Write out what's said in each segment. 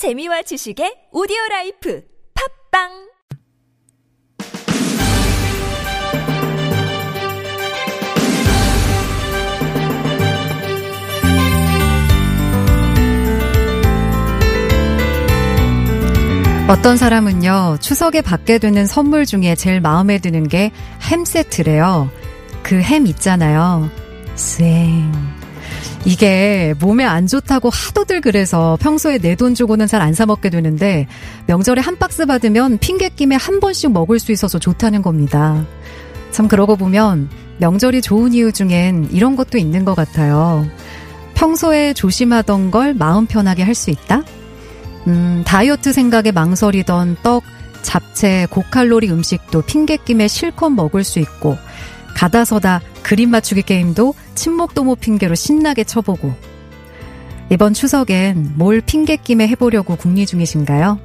재미와 지식의 오디오 life 팟빵 어떤 사람은요, 추석에 받게 되는 선물 중에 제일 마음에 드는 게 햄 세트래요. 그 햄 있잖아요. 쌩. 이게 몸에 안 좋다고 하도들 그래서 평소에 내 돈 주고는 잘 안 사먹게 되는데 명절에 한 박스 받으면 핑계김에 한 번씩 먹을 수 있어서 좋다는 겁니다. 참 그러고 보면 명절이 좋은 이유 중엔 이런 것도 있는 것 같아요. 평소에 조심하던 걸 마음 편하게 할 수 있다? 음, 다이어트 생각에 망설이던 떡, 잡채, 고칼로리 음식도 핑계김에 실컷 먹을 수 있고, 가다서다 그림 맞추기 게임도 침묵도모 핑계로 신나게 쳐보고, 이번 추석엔 뭘 핑계김에 해보려고 궁리 중이신가요?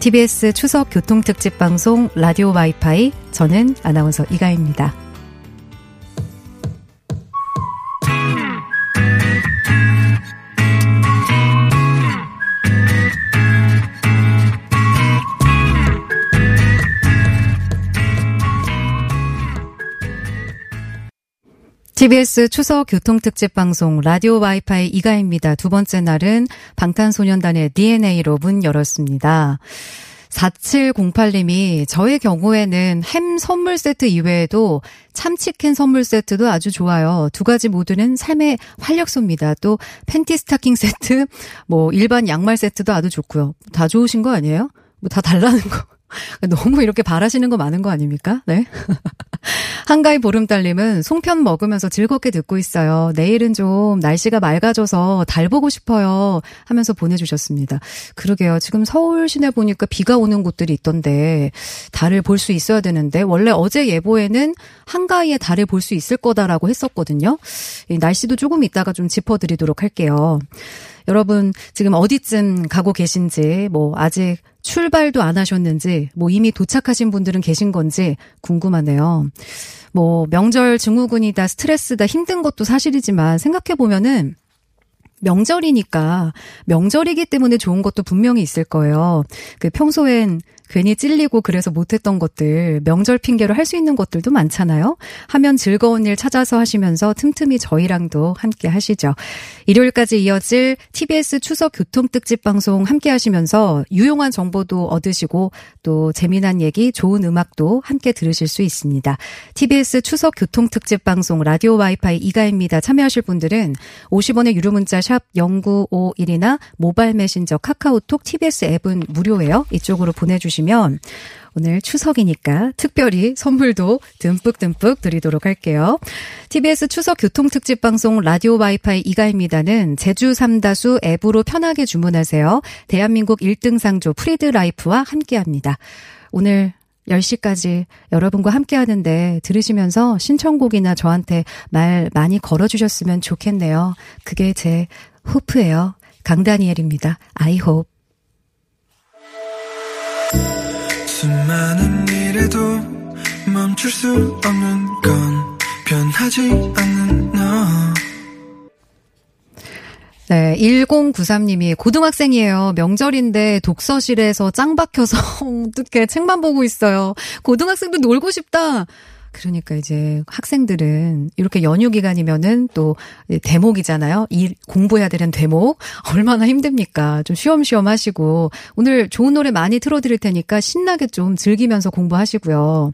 TBS 추석 교통특집 방송 라디오 와이파이, 저는 아나운서 이가입니다. TBS 추석 교통특집 방송 라디오 와이파이 이가입니다. 두 번째 날은 방탄소년단의 DNA로 문 열었습니다. 4708님이 저의 경우에는 햄 선물 세트 이외에도 참치캔 선물 세트도 아주 좋아요. 두 가지 모두는 삶의 활력소입니다. 또 팬티 스타킹 세트, 뭐 일반 양말 세트도 아주 좋고요. 다 좋으신 거 아니에요? 뭐 다 달라는 거. 너무 이렇게 바라시는 거 많은 거 아닙니까? 네. 한가위 보름달님은 송편 먹으면서 즐겁게 듣고 있어요. 내일은 좀 날씨가 맑아져서 달 보고 싶어요. 하면서 보내주셨습니다. 그러게요. 지금 서울 시내 보니까 비가 오는 곳들이 있던데 달을 볼 수 있어야 되는데 원래 어제 예보에는 한가위에 달을 볼 수 있을 거다라고 했었거든요. 날씨도 조금 이따가 좀 짚어드리도록 할게요. 여러분 지금 어디쯤 가고 계신지 뭐 아직 출발도 안 하셨는지 뭐 이미 도착하신 분들은 계신 건지 궁금하네요. 뭐 명절 증후군이다 스트레스다 힘든 것도 사실이지만 생각해 보면은 명절이니까 명절이기 때문에 좋은 것도 분명히 있을 거예요. 그 평소엔 괜히 찔리고 그래서 못했던 것들, 명절 핑계로 할 수 있는 것들도 많잖아요. 하면 즐거운 일 찾아서 하시면서 틈틈이 저희랑도 함께 하시죠. 일요일까지 이어질 TBS 추석 교통 특집 방송 함께 하시면서 유용한 정보도 얻으시고 또 재미난 얘기, 좋은 음악도 함께 들으실 수 있습니다. TBS 추석 교통 특집 방송 라디오 와이파이 이가희입니다. 참여하실 분들은 50원의 유료 문자 샵 0951이나 모바일 메신저 카카오톡 TBS 앱은 무료예요. 이쪽으로 보내 주시 면 주시면 오늘 추석이니까 특별히 선물도 듬뿍듬뿍 드리도록 할게요. TBS 추석 교통특집 방송 라디오 와이파이 이가희입니다는 제주 삼다수 앱으로 편하게 주문하세요. 대한민국 1등 상조 프리드 라이프와 함께합니다. 오늘 10시까지 여러분과 함께 하는데 들으시면서 신청곡이나 저한테 말 많이 걸어주셨으면 좋겠네요. 그게 제 호프예요. 강다니엘입니다. I hope. 수많은 일에도 멈출 수 없는 건 변하지 않는 너. 네, 1093님이 고등학생이에요. 명절인데 독서실에서 짱 박혀서 어떻게 책만 보고 있어요. 고등학생도 놀고 싶다. 그러니까 이제 학생들은 이렇게 연휴 기간이면은 또 대목이잖아요. 이 공부해야 되는 대목 얼마나 힘듭니까? 좀 쉬엄쉬엄 하시고 오늘 좋은 노래 많이 틀어드릴 테니까 신나게 좀 즐기면서 공부하시고요.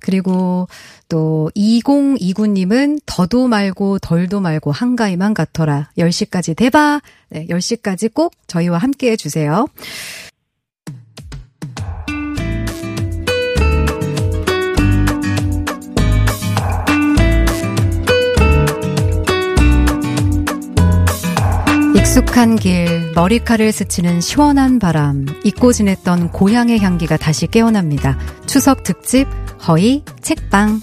그리고 또 2029님은 더도 말고 덜도 말고 한가위만 같더라. 10시까지 대박! 네, 10시까지 꼭 저희와 함께 해주세요. 익숙한 길, 머리카락을 스치는 시원한 바람, 잊고 지냈던 고향의 향기가 다시 깨어납니다. 추석 특집 허이 책방.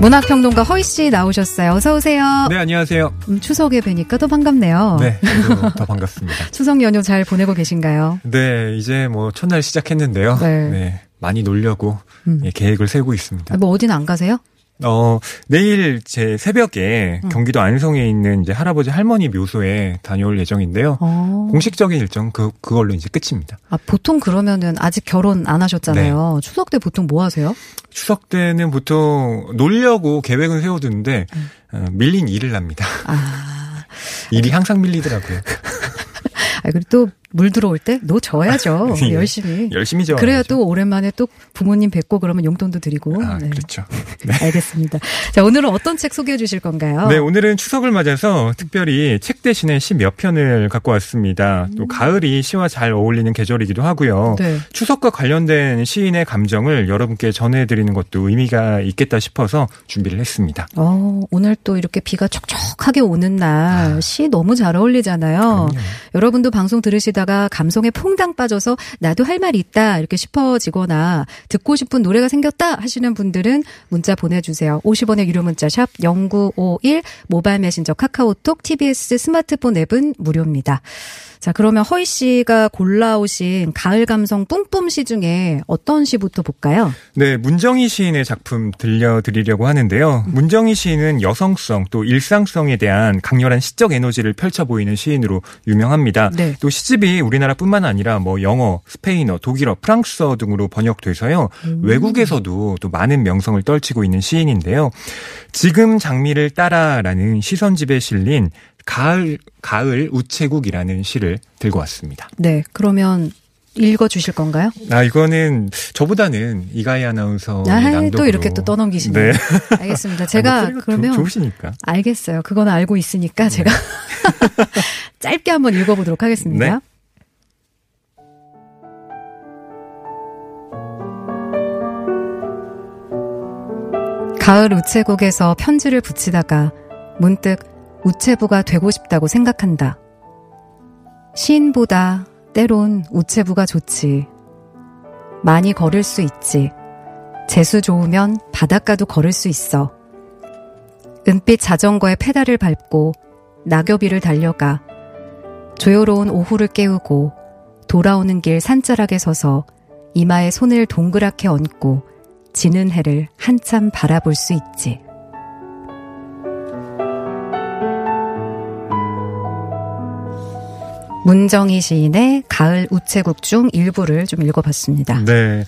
문학평론가 허희 씨 나오셨어요. 어서 오세요. 네, 안녕하세요. 음, 추석에 뵈니까 또 반갑네요. 네, 더 반갑습니다. 추석 연휴 잘 보내고 계신가요? 네, 이제 뭐 첫날 시작했는데요. 네. 네 많이 놀려고 음. 예, 계획을 세우고 있습니다. 뭐 어디는 안 가세요? 어, 내일 제 새벽에 음. 경기도 안성에 있는 이제 할아버지 할머니 묘소에 다녀올 예정인데요. 어. 공식적인 일정 그 그걸로 이제 끝입니다. 아, 보통 그러면은 아직 결혼 안 하셨잖아요. 네. 추석 때 보통 뭐 하세요? 추석 때는 보통 놀려고 계획은 세워두는데 음. 어, 밀린 일을 합니다. 아, 일이 항상 밀리더라고요. 아 그리고 또물 들어올 때 놓쳐야죠. 예. 열심히. 열심히 죠. 그래야 또 오랜만에 또 부모님 뵙고 그러면 용돈도 드리고. 아, 네. 그렇죠. 알겠습니다. 자, 오늘은 어떤 책 소개해 주실 건가요? 네, 오늘은 추석을 맞아서 특별히 책 대신에 시 몇 편을 갖고 왔습니다. 또 가을이 시와 잘 어울리는 계절이기도 하고요. 네. 추석과 관련된 시인의 감정을 여러분께 전해 드리는 것도 의미가 있겠다 싶어서 준비를 했습니다. 어, 오늘 또 이렇게 비가 촉촉하게 오는 날, 아. 시 너무 잘 어울리잖아요. 그럼요. 여러분도 방송 들으시 다가 감성에 퐁당 빠져서 나도 할 말이 있다 이렇게 싶어지거나 듣고 싶은 노래가 생겼다 하시는 분들은 문자 보내주세요. 50원의 유료 문자 샵 0951 모바일 메신저 카카오톡 TBS 스마트폰 앱은 무료입니다. 자 그러면 허희 씨가 골라오신 가을 감성 뿜뿜 시 중에 어떤 시부터 볼까요? 네, 문정희 시인의 작품 들려드리려고 하는데요. 문정희 시인은 여성성 또 일상성에 대한 강렬한 시적 에너지를 펼쳐 보이는 시인으로 유명합니다. 네. 또 시집이 우리나라뿐만 아니라 뭐 영어, 스페인어, 독일어, 프랑스어 등으로 번역돼서요. 외국에서도 또 많은 명성을 떨치고 있는 시인인데요. 지금 장미를 따라라는 시선집에 실린 가을 가을 우체국이라는 시를 들고 왔습니다. 네 그러면 읽어 주실 건가요? 아 이거는 저보다는 이가희 아나운서 아, 낭독으로 또 이렇게 또 떠넘기시네요. 네. 알겠습니다. 제가 아, 목소리가 그러면 좋, 좋으시니까. 알겠어요. 그건 알고 있으니까 제가 짧게 한번 읽어보도록 하겠습니다. 네. 가을 우체국에서 편지를 붙이다가 문득 우체부가 되고 싶다고 생각한다. 시인보다 때론 우체부가 좋지. 많이 걸을 수 있지. 재수 좋으면 바닷가도 걸을 수 있어. 은빛 자전거에 페달을 밟고 낙엽위를 달려가 조여로운 오후를 깨우고 돌아오는 길 산자락에 서서 이마에 손을 동그랗게 얹고 지는 해를 한참 바라볼 수 있지. 문정희 시인의 가을 우체국 중 일부를 좀 읽어봤습니다. 네.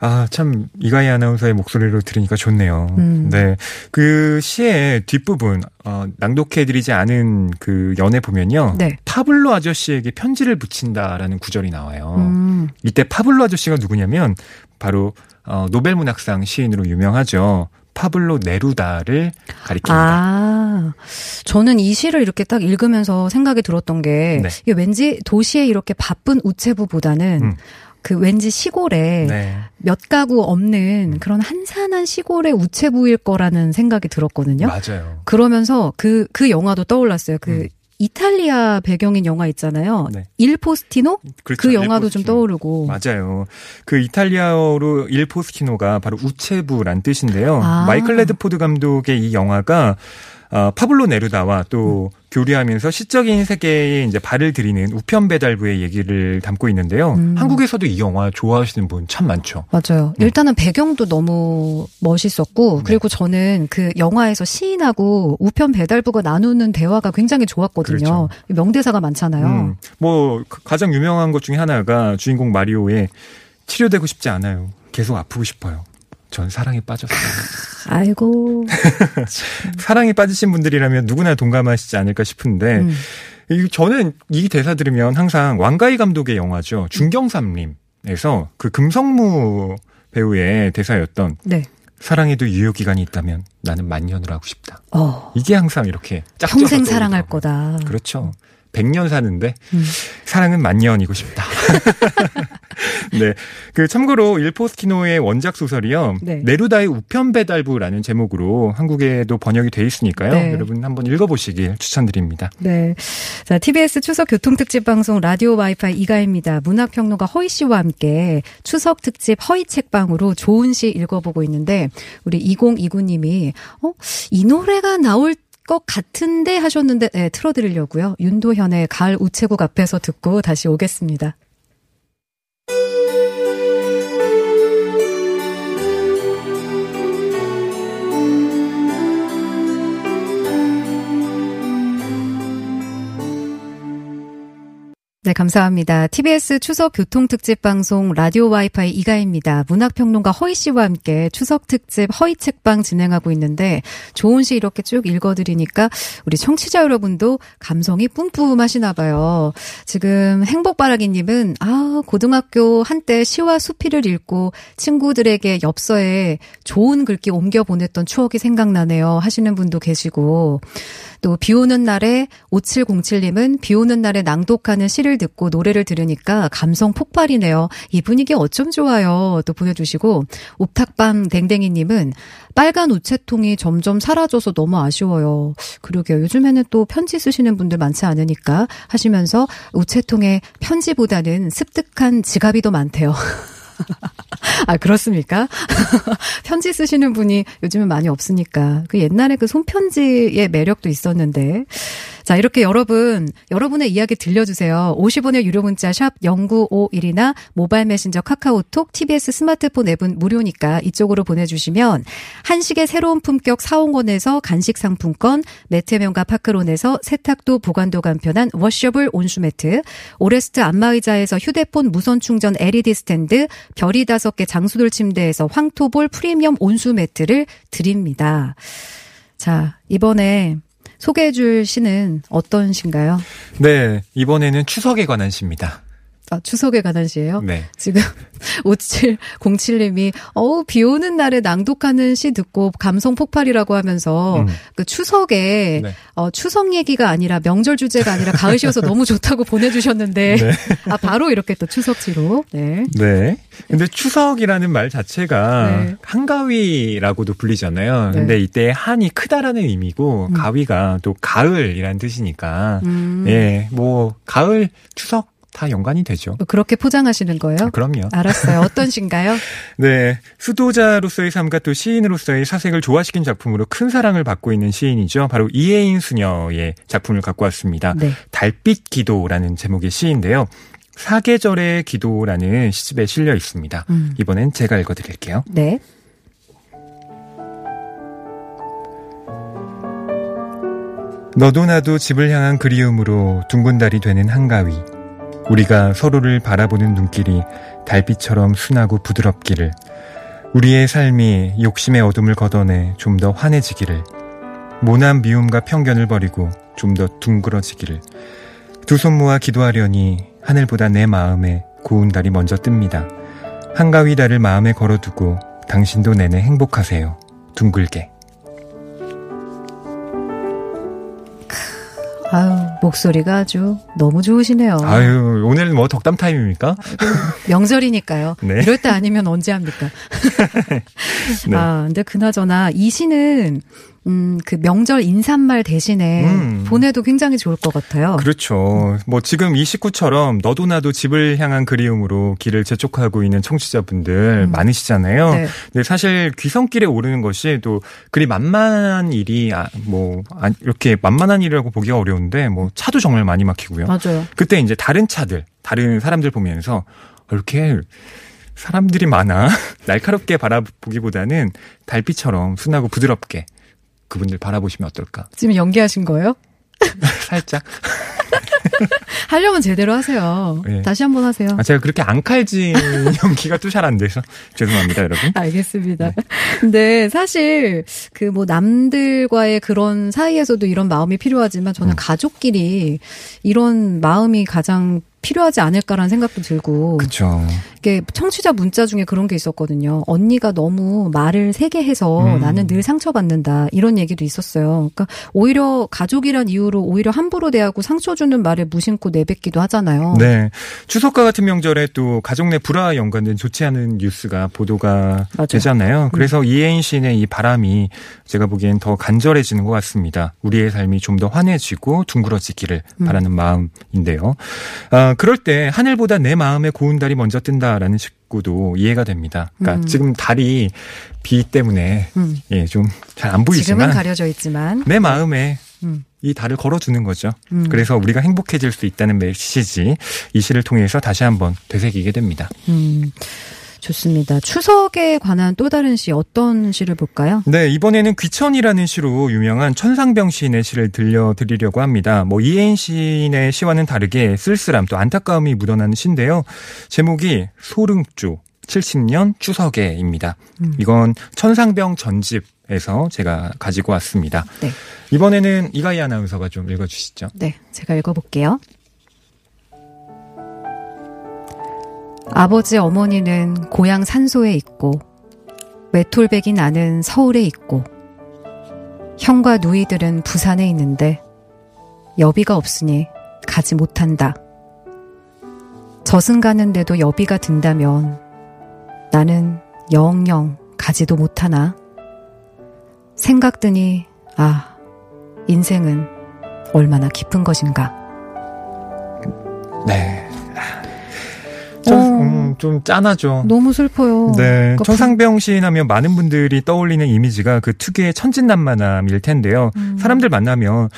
아, 참, 이가희 아나운서의 목소리로 들으니까 좋네요. 음. 네. 그 시의 뒷부분, 어, 낭독해드리지 않은 그 연에 보면요. 네. 파블로 아저씨에게 편지를 붙인다라는 구절이 나와요. 음, 이때 파블로 아저씨가 누구냐면, 바로, 어, 노벨문학상 시인으로 유명하죠. 파블로 네루다를 가리킵니다. 아, 저는 이 시를 이렇게 딱 읽으면서 생각이 들었던 게, 네. 이게 왠지 도시에 이렇게 바쁜 우체부보다는 음. 그 왠지 시골에 네. 몇 가구 없는 그런 한산한 시골의 우체부일 거라는 생각이 들었거든요. 맞아요. 그러면서 그, 그 영화도 떠올랐어요. 그 음. 이탈리아 배경인 영화 있잖아요. 네. Il Postino? 그렇죠. 그 영화도 좀 Il Postino. 떠오르고. 맞아요. 그 이탈리아어로 Il Postino가 바로 우체부란 뜻인데요. 아. 마이클 레드포드 감독의 이 영화가 어, 파블로 네루다와 또 음. 교류하면서 시적인 세계에 이제 발을 들이는 우편 배달부의 얘기를 담고 있는데요. 음. 한국에서도 이 영화 좋아하시는 분 참 많죠. 맞아요. 음. 일단은 배경도 너무 멋있었고, 네. 그리고 저는 그 영화에서 시인하고 우편 배달부가 나누는 대화가 굉장히 좋았거든요. 그렇죠. 명대사가 많잖아요. 음, 뭐 가- 가장 유명한 것 중에 하나가 주인공 마리오의 치료되고 싶지 않아요. 계속 아프고 싶어요. 전 사랑에 빠졌어요. 아이고. 사랑에 빠지신 분들이라면 누구나 동감하시지 않을까 싶은데 음. 이 저는 이 대사 들으면 항상 왕가희 감독의 영화죠. 중경삼림에서 그 금성무 배우의 대사였던 네. 사랑에도 유효 기간이 있다면 나는 만년을 하고 싶다. 어. 이게 항상 이렇게 짝져서 평생 사랑할. 거다. 그렇죠. 100년 사는데 음. 사랑은 만년이고 싶다. 네. 그 참고로 일포스키노의 원작 소설이요. 네. 네루다의 우편 배달부라는 제목으로 한국에도 번역이 돼 있으니까요. 네. 여러분 한번 읽어보시길 추천드립니다. 네. 자, TBS 추석 교통특집 방송 라디오 와이파이 이가입니다. 문학평론가 허희 씨와 함께 추석 특집 허희 책방으로 좋은 시 읽어보고 있는데, 우리 2029님이, 어, 이 노래가 나올 것 같은데 하셨는데, 네, 틀어드리려고요. 윤도현의 가을 우체국 앞에서 듣고 다시 오겠습니다. 네, 감사합니다. TBS 추석 교통특집 방송 라디오 와이파이 이가입니다. 문학평론가 허희 씨와 함께 추석 특집 허희 책방 진행하고 있는데 좋은 시 이렇게 쭉 읽어드리니까 우리 청취자 여러분도 감성이 뿜뿜하시나 봐요. 지금 행복바라기님은 아 고등학교 한때 시와 수필을 읽고 친구들에게 엽서에 좋은 글귀 옮겨 보냈던 추억이 생각나네요 하시는 분도 계시고 또 비 오는 날에 5707님은 비 오는 날에 낭독하는 시를 듣고 노래를 들으니까 감성 폭발이네요. 이 분위기 어쩜 좋아요. 또 보내주시고 옥탑방 댕댕이님은 빨간 우체통이 점점 사라져서 너무 아쉬워요. 그러게요. 요즘에는 또 편지 쓰시는 분들 많지 않으니까 하시면서 우체통에 편지보다는 습득한 지갑이 더 많대요. 아, 그렇습니까? 편지 쓰시는 분이 요즘은 많이 없으니까. 그 옛날에 그 손편지의 매력도 있었는데. 자, 이렇게 여러분, 여러분의 이야기 들려주세요. 50원의 유료 문자 샵 0951이나 모바일 메신저 카카오톡, TBS 스마트폰 앱은 무료니까 이쪽으로 보내주시면 한식의 새로운 품격 사옹원에서 간식 상품권, 매트 명가 파크론에서 세탁도 보관도 간편한 washable 온수매트, 오레스트 안마의자에서 휴대폰 무선 충전 LED 스탠드, 별이 다섯 개 장수돌 침대에서 황토볼 프리미엄 온수매트를 드립니다. 자, 이번에 소개해 줄 시는 어떤 시인가요? 네, 이번에는 추석에 관한 시입니다. 아, 추석에 관한 시예요? 네. 지금 5707님이 어우 비 오는 날에 낭독하는 시 듣고 감성 폭발이라고 하면서 음. 그 추석에 네. 어 추석 얘기가 아니라 명절 주제가 아니라 가을이어서 너무 좋다고 보내주셨는데 네. 아 바로 이렇게 또 추석지로 네. 네. 근데 추석이라는 말 자체가 네. 한가위라고도 불리잖아요. 네. 근데 이때 한이 크다라는 의미고 음. 가위가 또 가을이라는 뜻이니까 음, 예, 뭐 가을, 추석 다 연관이 되죠. 뭐 그렇게 포장하시는 거예요? 그럼요. 알았어요. 어떤 시인가요? 네. 수도자로서의 삶과 또 시인으로서의 사색을 조화시킨 작품으로 큰 사랑을 받고 있는 시인이죠. 바로 이혜인 수녀의 작품을 갖고 왔습니다. 네. 달빛 기도라는 제목의 시인데요. 사계절의 기도라는 시집에 실려 있습니다. 음. 이번엔 제가 읽어드릴게요. 네. 너도 나도 집을 향한 그리움으로 둥근 달이 되는 한가위. 우리가 서로를 바라보는 눈길이 달빛처럼 순하고 부드럽기를. 우리의 삶이 욕심의 어둠을 걷어내 좀 더 환해지기를. 모난 미움과 편견을 버리고 좀 더 둥그러지기를. 두 손 모아 기도하려니 하늘보다 내 마음에 고운 달이 먼저 뜹니다. 한가위 달을 마음에 걸어두고 당신도 내내 행복하세요. 둥글게. 아유 목소리가 아주 너무 좋으시네요. 아유, 오늘 뭐 덕담 타임입니까? 명절이니까요. 네. 이럴 때 아니면 언제 합니까? 네. 아, 근데 그나저나 이 시는 음, 그 명절 인사말 대신에 음. 보내도 굉장히 좋을 것 같아요. 그렇죠. 뭐 지금 이 식구처럼 너도 나도 집을 향한 그리움으로 길을 재촉하고 있는 청취자분들 음. 많으시잖아요. 네. 근데 사실 귀성길에 오르는 것이 또 그리 만만한 일이 아, 뭐 아, 이렇게 만만한 일이라고 보기가 어려운데 뭐 차도 정말 많이 막히고요. 맞아요. 그때 이제 다른 차들, 다른 사람들 보면서 어, 이렇게 사람들이 많아 날카롭게 바라보기보다는 달빛처럼 순하고 부드럽게 그분들 바라보시면 어떨까? 지금 연기하신 거예요? 살짝. 하려면 제대로 하세요. 네. 다시 한번 하세요. 아, 제가 그렇게 앙칼진 연기가 또 잘 안 돼서 죄송합니다, 여러분. 알겠습니다. 네. 근데 사실 그 뭐 남들과의 그런 사이에서도 이런 마음이 필요하지만 저는 음. 가족끼리 이런 마음이 가장 필요하지 않을까라는 생각도 들고 그렇죠. 이게 청취자 문자 중에 그런 게 있었거든요. 언니가 너무 말을 세게 해서 음. 나는 늘 상처받는다. 이런 얘기도 있었어요. 그러니까 오히려 가족이란 이유로 오히려 함부로 대하고 상처 주는 말을 무심코 내뱉기도 하잖아요. 네. 추석과 같은 명절에 또 가족 내 불화와 연관된 좋지 않은 뉴스가 보도가 맞아요. 되잖아요. 그래서 이혜인 씨의 이 바람이 제가 보기엔 더 간절해지는 것 같습니다. 우리의 삶이 좀 더 환해지고 둥그러지기를 음. 바라는 마음인데요. 아, 그럴 때 하늘보다 내 마음에 고운 달이 먼저 뜬다 라는 식구도 이해가 됩니다. 그러니까 음. 지금 달이 비 때문에 음. 예, 좀 잘안 지금은 보이지만 가려져 있지만 내 마음에 음. 이 달을 걸어주는 거죠. 음. 그래서 우리가 행복해질 수 있다는 메시지 이 시를 통해서 다시 한번 되새기게 됩니다. 음. 좋습니다. 추석에 관한 또 다른 시 어떤 시를 볼까요? 네, 이번에는 귀천이라는 시로 유명한 천상병 시인의 시를 들려드리려고 합니다. 뭐 이혜인 시인의 시와는 다르게 쓸쓸함 또 안타까움이 묻어나는 시인데요. 제목이 소릉조 70년 추석에입니다. 음. 이건 천상병 전집 에서 제가 가지고 왔습니다. 네. 이번에는 이가희 아나운서가 좀 읽어주시죠. 네, 제가 읽어볼게요. 아버지 어머니는 고향 산소에 있고 외톨백이 나는 서울에 있고 형과 누이들은 부산에 있는데 여비가 없으니 가지 못한다. 저승 가는데도 여비가 든다면 나는 영영 가지도 못하나. 생각 드니 아 인생은 얼마나 깊은 것인가. 네. 좀, 어, 음, 좀 짠하죠. 너무 슬퍼요. 네. 그러니까 천상병 시인 하면 많은 분들이 떠올리는 이미지가 그 특유의 천진난만함일 텐데요. 음. 사람들 만나면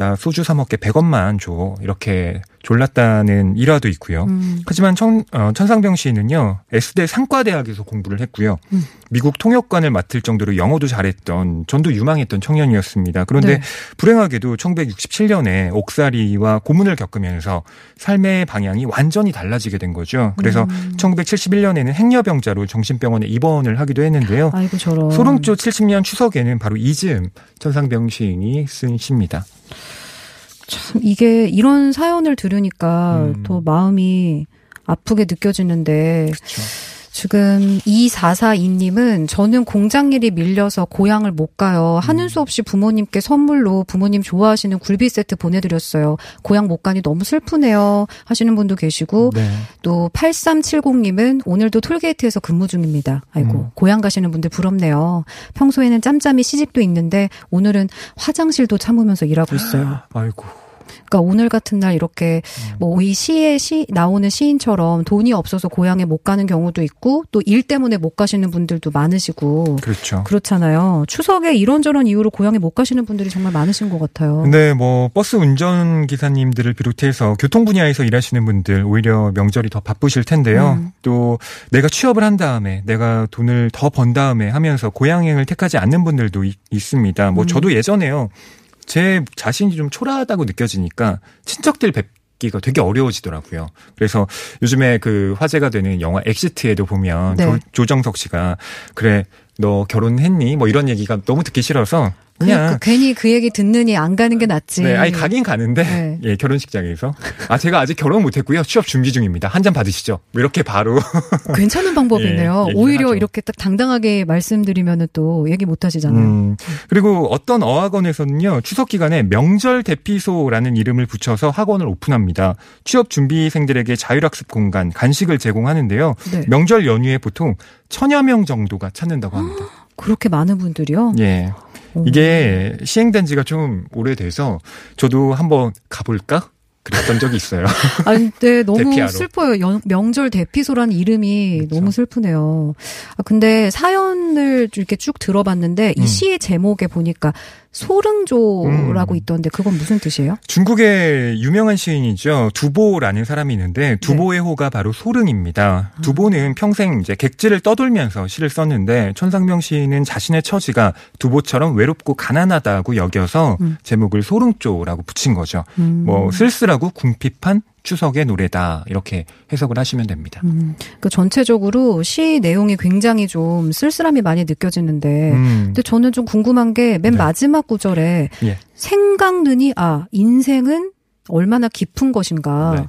나 소주 사 먹게 100원만 줘. 이렇게 졸랐다는 일화도 있고요. 음. 하지만 천, 어, 천상병 씨는요, S대 상과대학에서 공부를 했고요. 음. 미국 통역관을 맡을 정도로 영어도 잘했던, 전도 유망했던 청년이었습니다. 그런데 네. 불행하게도 1967년에 옥살이와 고문을 겪으면서 삶의 방향이 완전히 달라지게 된 거죠. 그래서 음. 1971년에는 행여병자로 정신병원에 입원을 하기도 했는데요. 아이고 저런. 소름조 70년 추석에는 바로 이즈음 천상병 시인이 쓴 시입니다. 참 이게 이런 사연을 들으니까 음. 더 마음이 아프게 느껴지는데 그쵸. 지금 2442님은 저는 공장 일이 밀려서 고향을 못 가요. 하는 수 없이 부모님께 선물로 부모님 좋아하시는 굴비 세트 보내드렸어요. 고향 못 가니 너무 슬프네요. 하시는 분도 계시고 네. 또 8370님은 오늘도 톨게이트에서 근무 중입니다. 아이고 음. 고향 가시는 분들 부럽네요. 평소에는 짬짬이 시집도 있는데 오늘은 화장실도 참으면서 일하고 있어요. 아이고. 그러니까 오늘 같은 날 이렇게 음. 뭐이 시에 시 나오는 시인처럼 돈이 없어서 고향에 못 가는 경우도 있고 또 일 때문에 못 가시는 분들도 많으시고 그렇죠. 그렇잖아요. 추석에 이런저런 이유로 고향에 못 가시는 분들이 정말 많으신 것 같아요. 네, 뭐 버스 운전 기사님들을 비롯해서 교통 분야에서 일하시는 분들 오히려 명절이 더 바쁘실 텐데요. 음. 또 내가 취업을 한 다음에 내가 돈을 더 번 다음에 하면서 고향행을 택하지 않는 분들도 있, 습니다뭐 음. 저도 예전에요. 제 자신이 좀 초라하다고 느껴지니까 친척들 뵙 기가 되게 어려워지더라고요. 그래서 요즘에 그 화제가 되는 영화 엑시트에도 보면 네. 조, 정석 씨가 그래 너 결혼했니? 뭐 이런 얘기가 너무 듣기 싫어서 그냥 그러니까 괜히 그 얘기 듣느니 안 가는 게 낫지. 네, 아니 가긴 가는데 네. 예 결혼식장에서 아 제가 아직 결혼 못했고요 취업 준비 중입니다 한 잔 받으시죠. 뭐 이렇게 바로 괜찮은 방법이네요. 예, 오히려 하죠. 이렇게 딱 당당하게 말씀드리면은 또 얘기 못 하시잖아요. 음, 그리고 어떤 어학원에서는요 추석 기간에 명절 대피소라는 이름을 붙여서 학원을 오픈합니다. 취업 준비생들에게 자율학습 공간, 간식을 제공하는데요. 네. 명절 연휴에 보통 천여 명 정도가 찾는다고 합니다. 그렇게 많은 분들이요? 예. 이게 시행된 지가 좀 오래돼서 저도 한번 가볼까? 그랬던 적이 있어요. 아, 근데 너무 대피하러. 슬퍼요. 연, 명절 대피소라는 이름이 그렇죠. 너무 슬프네요. 아, 근데 사연을 이렇게 쭉 들어봤는데 이 음. 시의 제목에 보니까 소릉조라고 음. 있던데 그건 무슨 뜻이에요? 중국의 유명한 시인이죠. 두보라는 사람이 있는데 두보의 네. 호가 바로 소릉입니다. 아. 두보는 평생 이제 객지를 떠돌면서 시를 썼는데 천상명 시인은 자신의 처지가 두보처럼 외롭고 가난하다고 여겨서 음. 제목을 소릉조라고 붙인 거죠. 음. 뭐 쓸쓸하고 궁핍한 추석의 노래다 이렇게 해석을 하시면 됩니다. 음, 그 전체적으로 시 내용이 굉장히 좀 쓸쓸함이 많이 느껴지는데, 음. 근데 저는 좀 궁금한 게맨 네. 마지막 구절에 예. 생각느니 아 인생은 얼마나 깊은 것인가. 네.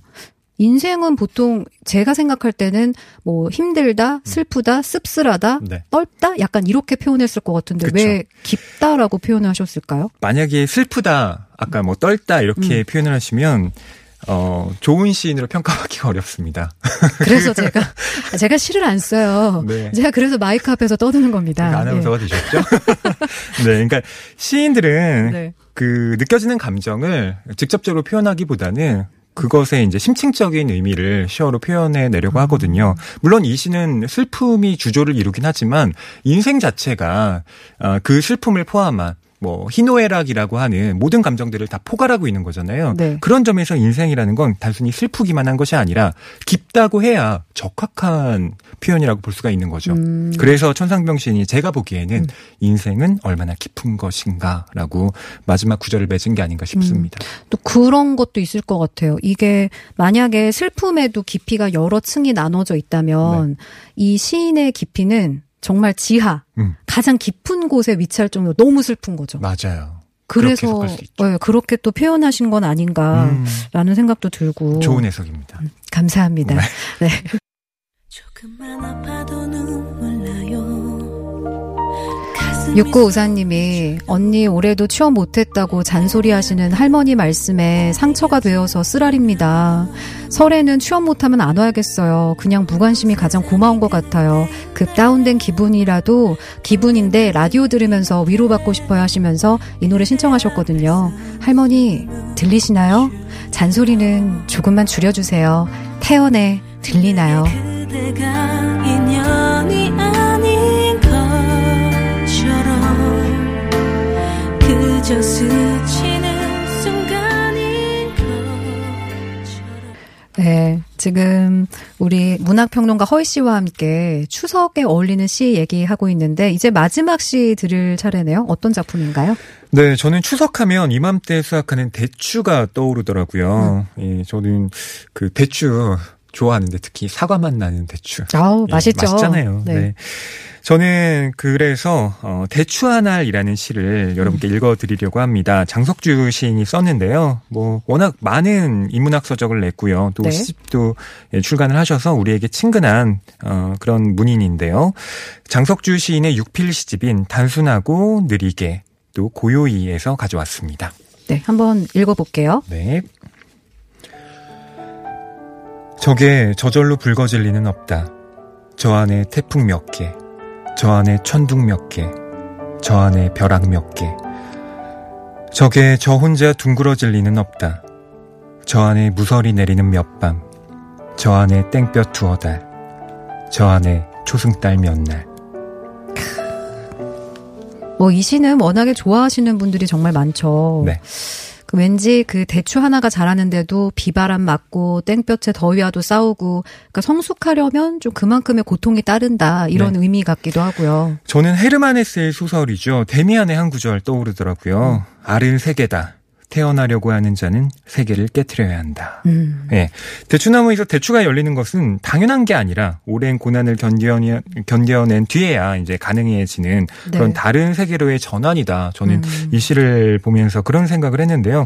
인생은 보통 제가 생각할 때는 뭐 힘들다, 음. 슬프다, 씁쓸하다, 네. 떫다 약간 이렇게 표현했을 것 같은데 그쵸. 왜 깊다라고 표현하셨을까요? 만약에 슬프다, 아까 뭐 떨다 이렇게 음. 표현을 하시면 어, 좋은 시인으로 평가하기가 어렵습니다. 그래서 제가, 제가 시를 안 써요. 네. 제가 그래서 마이크 앞에서 떠드는 겁니다. 그러니까 아나운서가 네. 되셨죠? 네, 그러니까 시인들은 네. 그 느껴지는 감정을 직접적으로 표현하기보다는 그것에 이제 심층적인 의미를 시어로 표현해 내려고 음. 하거든요. 물론 이 시는 슬픔이 주조를 이루긴 하지만 인생 자체가 어, 그 슬픔을 포함한 뭐 희노애락이라고 하는 모든 감정들을 다 포괄하고 있는 거잖아요. 네. 그런 점에서 인생이라는 건 단순히 슬프기만 한 것이 아니라 깊다고 해야 적확한 표현이라고 볼 수가 있는 거죠. 음. 그래서 천상병 시인이 제가 보기에는 인생은 얼마나 깊은 것인가라고 마지막 구절을 맺은 게 아닌가 싶습니다. 또 그런 것도 있을 것 같아요. 이게 만약에 슬픔에도 깊이가 여러 층이 나눠져 있다면 이 시인의 깊이는 정말 지하, 음. 가장 깊은 곳에 위치할 정도로 너무 슬픈 거죠. 맞아요. 그래서 그렇게. 네, 그렇게 또 표현하신 건 아닌가라는 음, 생각도 들고 좋은 해석입니다. 감사합니다. 네. 조 가슴이 6954님이 언니 올해도 취업 못했다고 잔소리하시는 할머니 말씀에 상처가 되어서 쓰라립니다. 설에는 취업 못하면 안 와야겠어요. 그냥 무관심이 가장 고마운 것 같아요. 급 다운된 기분이라도 기분인데 라디오 들으면서 위로받고 싶어요 하시면서 이 노래 신청하셨거든요. 할머니 들리시나요? 잔소리는 조금만 줄여주세요. 태연의 들리나요? 그저 스치는 순간인 것처럼 네, 지금 우리 문학평론가 허희 씨와 함께 추석에 어울리는 시 얘기하고 있는데 이제 마지막 시 들을 차례네요. 어떤 작품인가요? 네, 저는 추석하면 이맘때 수확하는 대추가 떠오르더라고요. 예, 저는 그 대추 좋아하는데 특히 사과맛 나는 대추. 아우 예, 맛있죠. 맛있잖아요. 네. 네. 저는 그래서 어, 대추 하나이라는 시를 여러분께 음. 읽어드리려고 합니다. 장석주 시인이 썼는데요. 뭐 워낙 많은 인문학 서적을 냈고요. 또 네. 시집도 예, 출간을 하셔서 우리에게 친근한 어, 그런 문인인데요. 장석주 시인의 육필 시집인 단순하고 느리게 또 고요히에서 가져왔습니다. 네, 한번 읽어볼게요. 네. 저게 저절로 붉어질 리는 없다. 저 안에 태풍 몇 개, 저 안에 천둥 몇 개, 저 안에 벼락 몇 개. 저게 저 혼자 둥그러질 리는 없다. 저 안에 무설이 내리는 몇 밤, 저 안에 땡볕 두어 달, 저 안에 초승달 몇 날. 뭐 이 시는 워낙에 좋아하시는 분들이 정말 많죠. 네. 그 왠지 그 대추 하나가 자라는데도 비바람 맞고 땡볕에 더위와도 싸우고 그러니까 성숙하려면 좀 그만큼의 고통이 따른다 이런 네. 의미 같기도 하고요. 저는 헤르만헤스의 소설이죠. 데미안의 한 구절 떠오르더라고요. 알은 세계다. 태어나려고 하는 자는 세계를 깨뜨려야 한다. 음. 예. 대추나무에서 대추가 열리는 것은 당연한 게 아니라 오랜 고난을 견뎌내, 견뎌낸 뒤에야 이제 가능해지는 그런 네. 다른 세계로의 전환이다. 저는 음. 이 시를 보면서 그런 생각을 했는데요.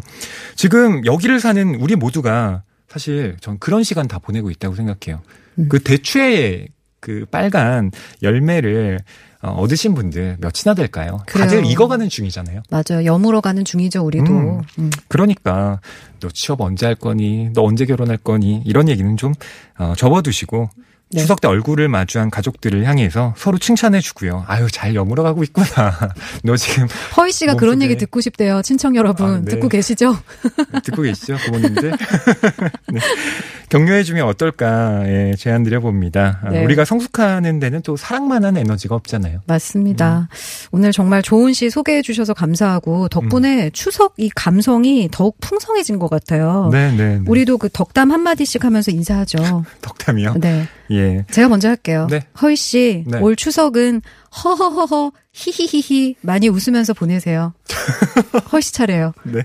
지금 여기를 사는 우리 모두가 사실 전 그런 시간 다 보내고 있다고 생각해요. 음. 그 대추의 그 빨간 열매를 어, 얻으신 분들 몇이나 될까요? 그래요. 다들 익어가는 중이잖아요. 맞아요. 여물어 가는 중이죠, 우리도. 음. 음. 그러니까 너 취업 언제 할 거니? 너 언제 결혼할 거니? 이런 얘기는 좀 어, 접어두시고 네. 추석 때 얼굴을 마주한 가족들을 향해서 서로 칭찬해주고요. 아유 잘 여물어가고 있구나. 너 지금 허희 씨가 그런 몸속에- 얘기 듣고 싶대요. 친척 여러분 아, 네. 듣고 계시죠? 듣고 계시죠, 부모님들? 네. 격려해주면 어떨까 예, 제안 드려봅니다. 아, 네. 우리가 성숙하는 데는 또 사랑만한 에너지가 없잖아요. 맞습니다. 오늘 정말 좋은 시 소개해 주셔서 감사하고 덕분에 추석 이 감성이 더욱 풍성해진 것 같아요. 네, 네. 네. 우리도 그 덕담 한 마디씩 하면서 인사하죠. 덕담이요? 네. 예. 제가 먼저 할게요. 네. 허희 씨, 네. 올 추석은 허허허허 히히히히 많이 웃으면서 보내세요. 허희 씨 차례요. 네.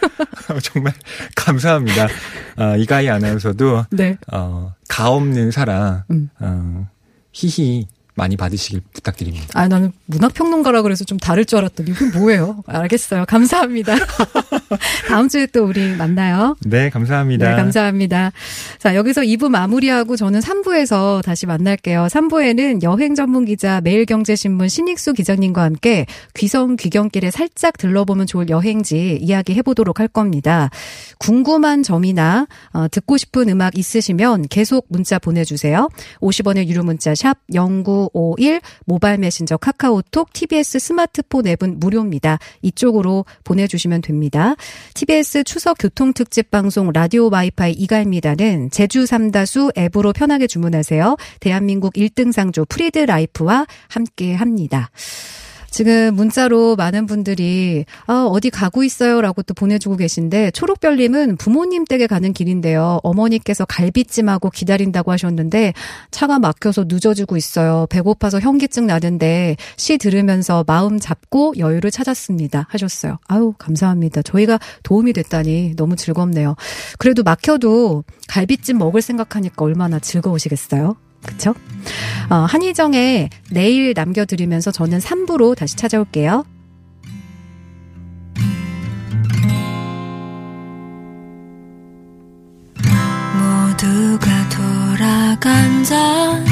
정말 감사합니다. 아, 이가희 아나운서도 네. 어, 가 없는 사랑, 음. 어, 히히 많이 받으시길 부탁드립니다. 아, 나는 문학평론가라 그래서 좀 다를 줄 알았더니 이게 뭐예요? 알겠어요. 감사합니다. 다음 주에 또 우리 만나요. 네, 감사합니다. 네, 감사합니다. 자, 여기서 2부 마무리하고 저는 3부에서 다시 만날게요. 3부에는 여행 전문 기자 매일경제신문 신익수 기자님과 함께 귀성 귀경길에 살짝 들러보면 좋을 여행지 이야기 해보도록 할 겁니다. 궁금한 점이나 어, 듣고 싶은 음악 있으시면 계속 문자 보내주세요. 50원의 유료 문자 샵0951 모바일 메신저 카카오톡 TBS 스마트폰 앱은 무료입니다. 이쪽으로 보내주시면 됩니다. TBS 추석 교통특집 방송 라디오 와이파이 이가희입니다는 제주 삼다수 앱으로 편하게 주문하세요. 대한민국 1등 상조 프리드 라이프와 함께 합니다. 지금 문자로 많은 분들이 아, 어디 가고 있어요라고 또 보내주고 계신데 초록별님은 부모님 댁에 가는 길인데요. 어머니께서 갈비찜하고 기다린다고 하셨는데 차가 막혀서 늦어지고 있어요. 배고파서 현기증 나는데 시 들으면서 마음 잡고 여유를 찾았습니다. 하셨어요. 아유 감사합니다. 저희가 도움이 됐다니 너무 즐겁네요. 그래도 막혀도 갈비찜 먹을 생각하니까 얼마나 즐거우시겠어요? 그쵸? 어, 한희정의 내일 남겨드리면서 저는 3부로 다시 찾아올게요. 모두가 돌아간 자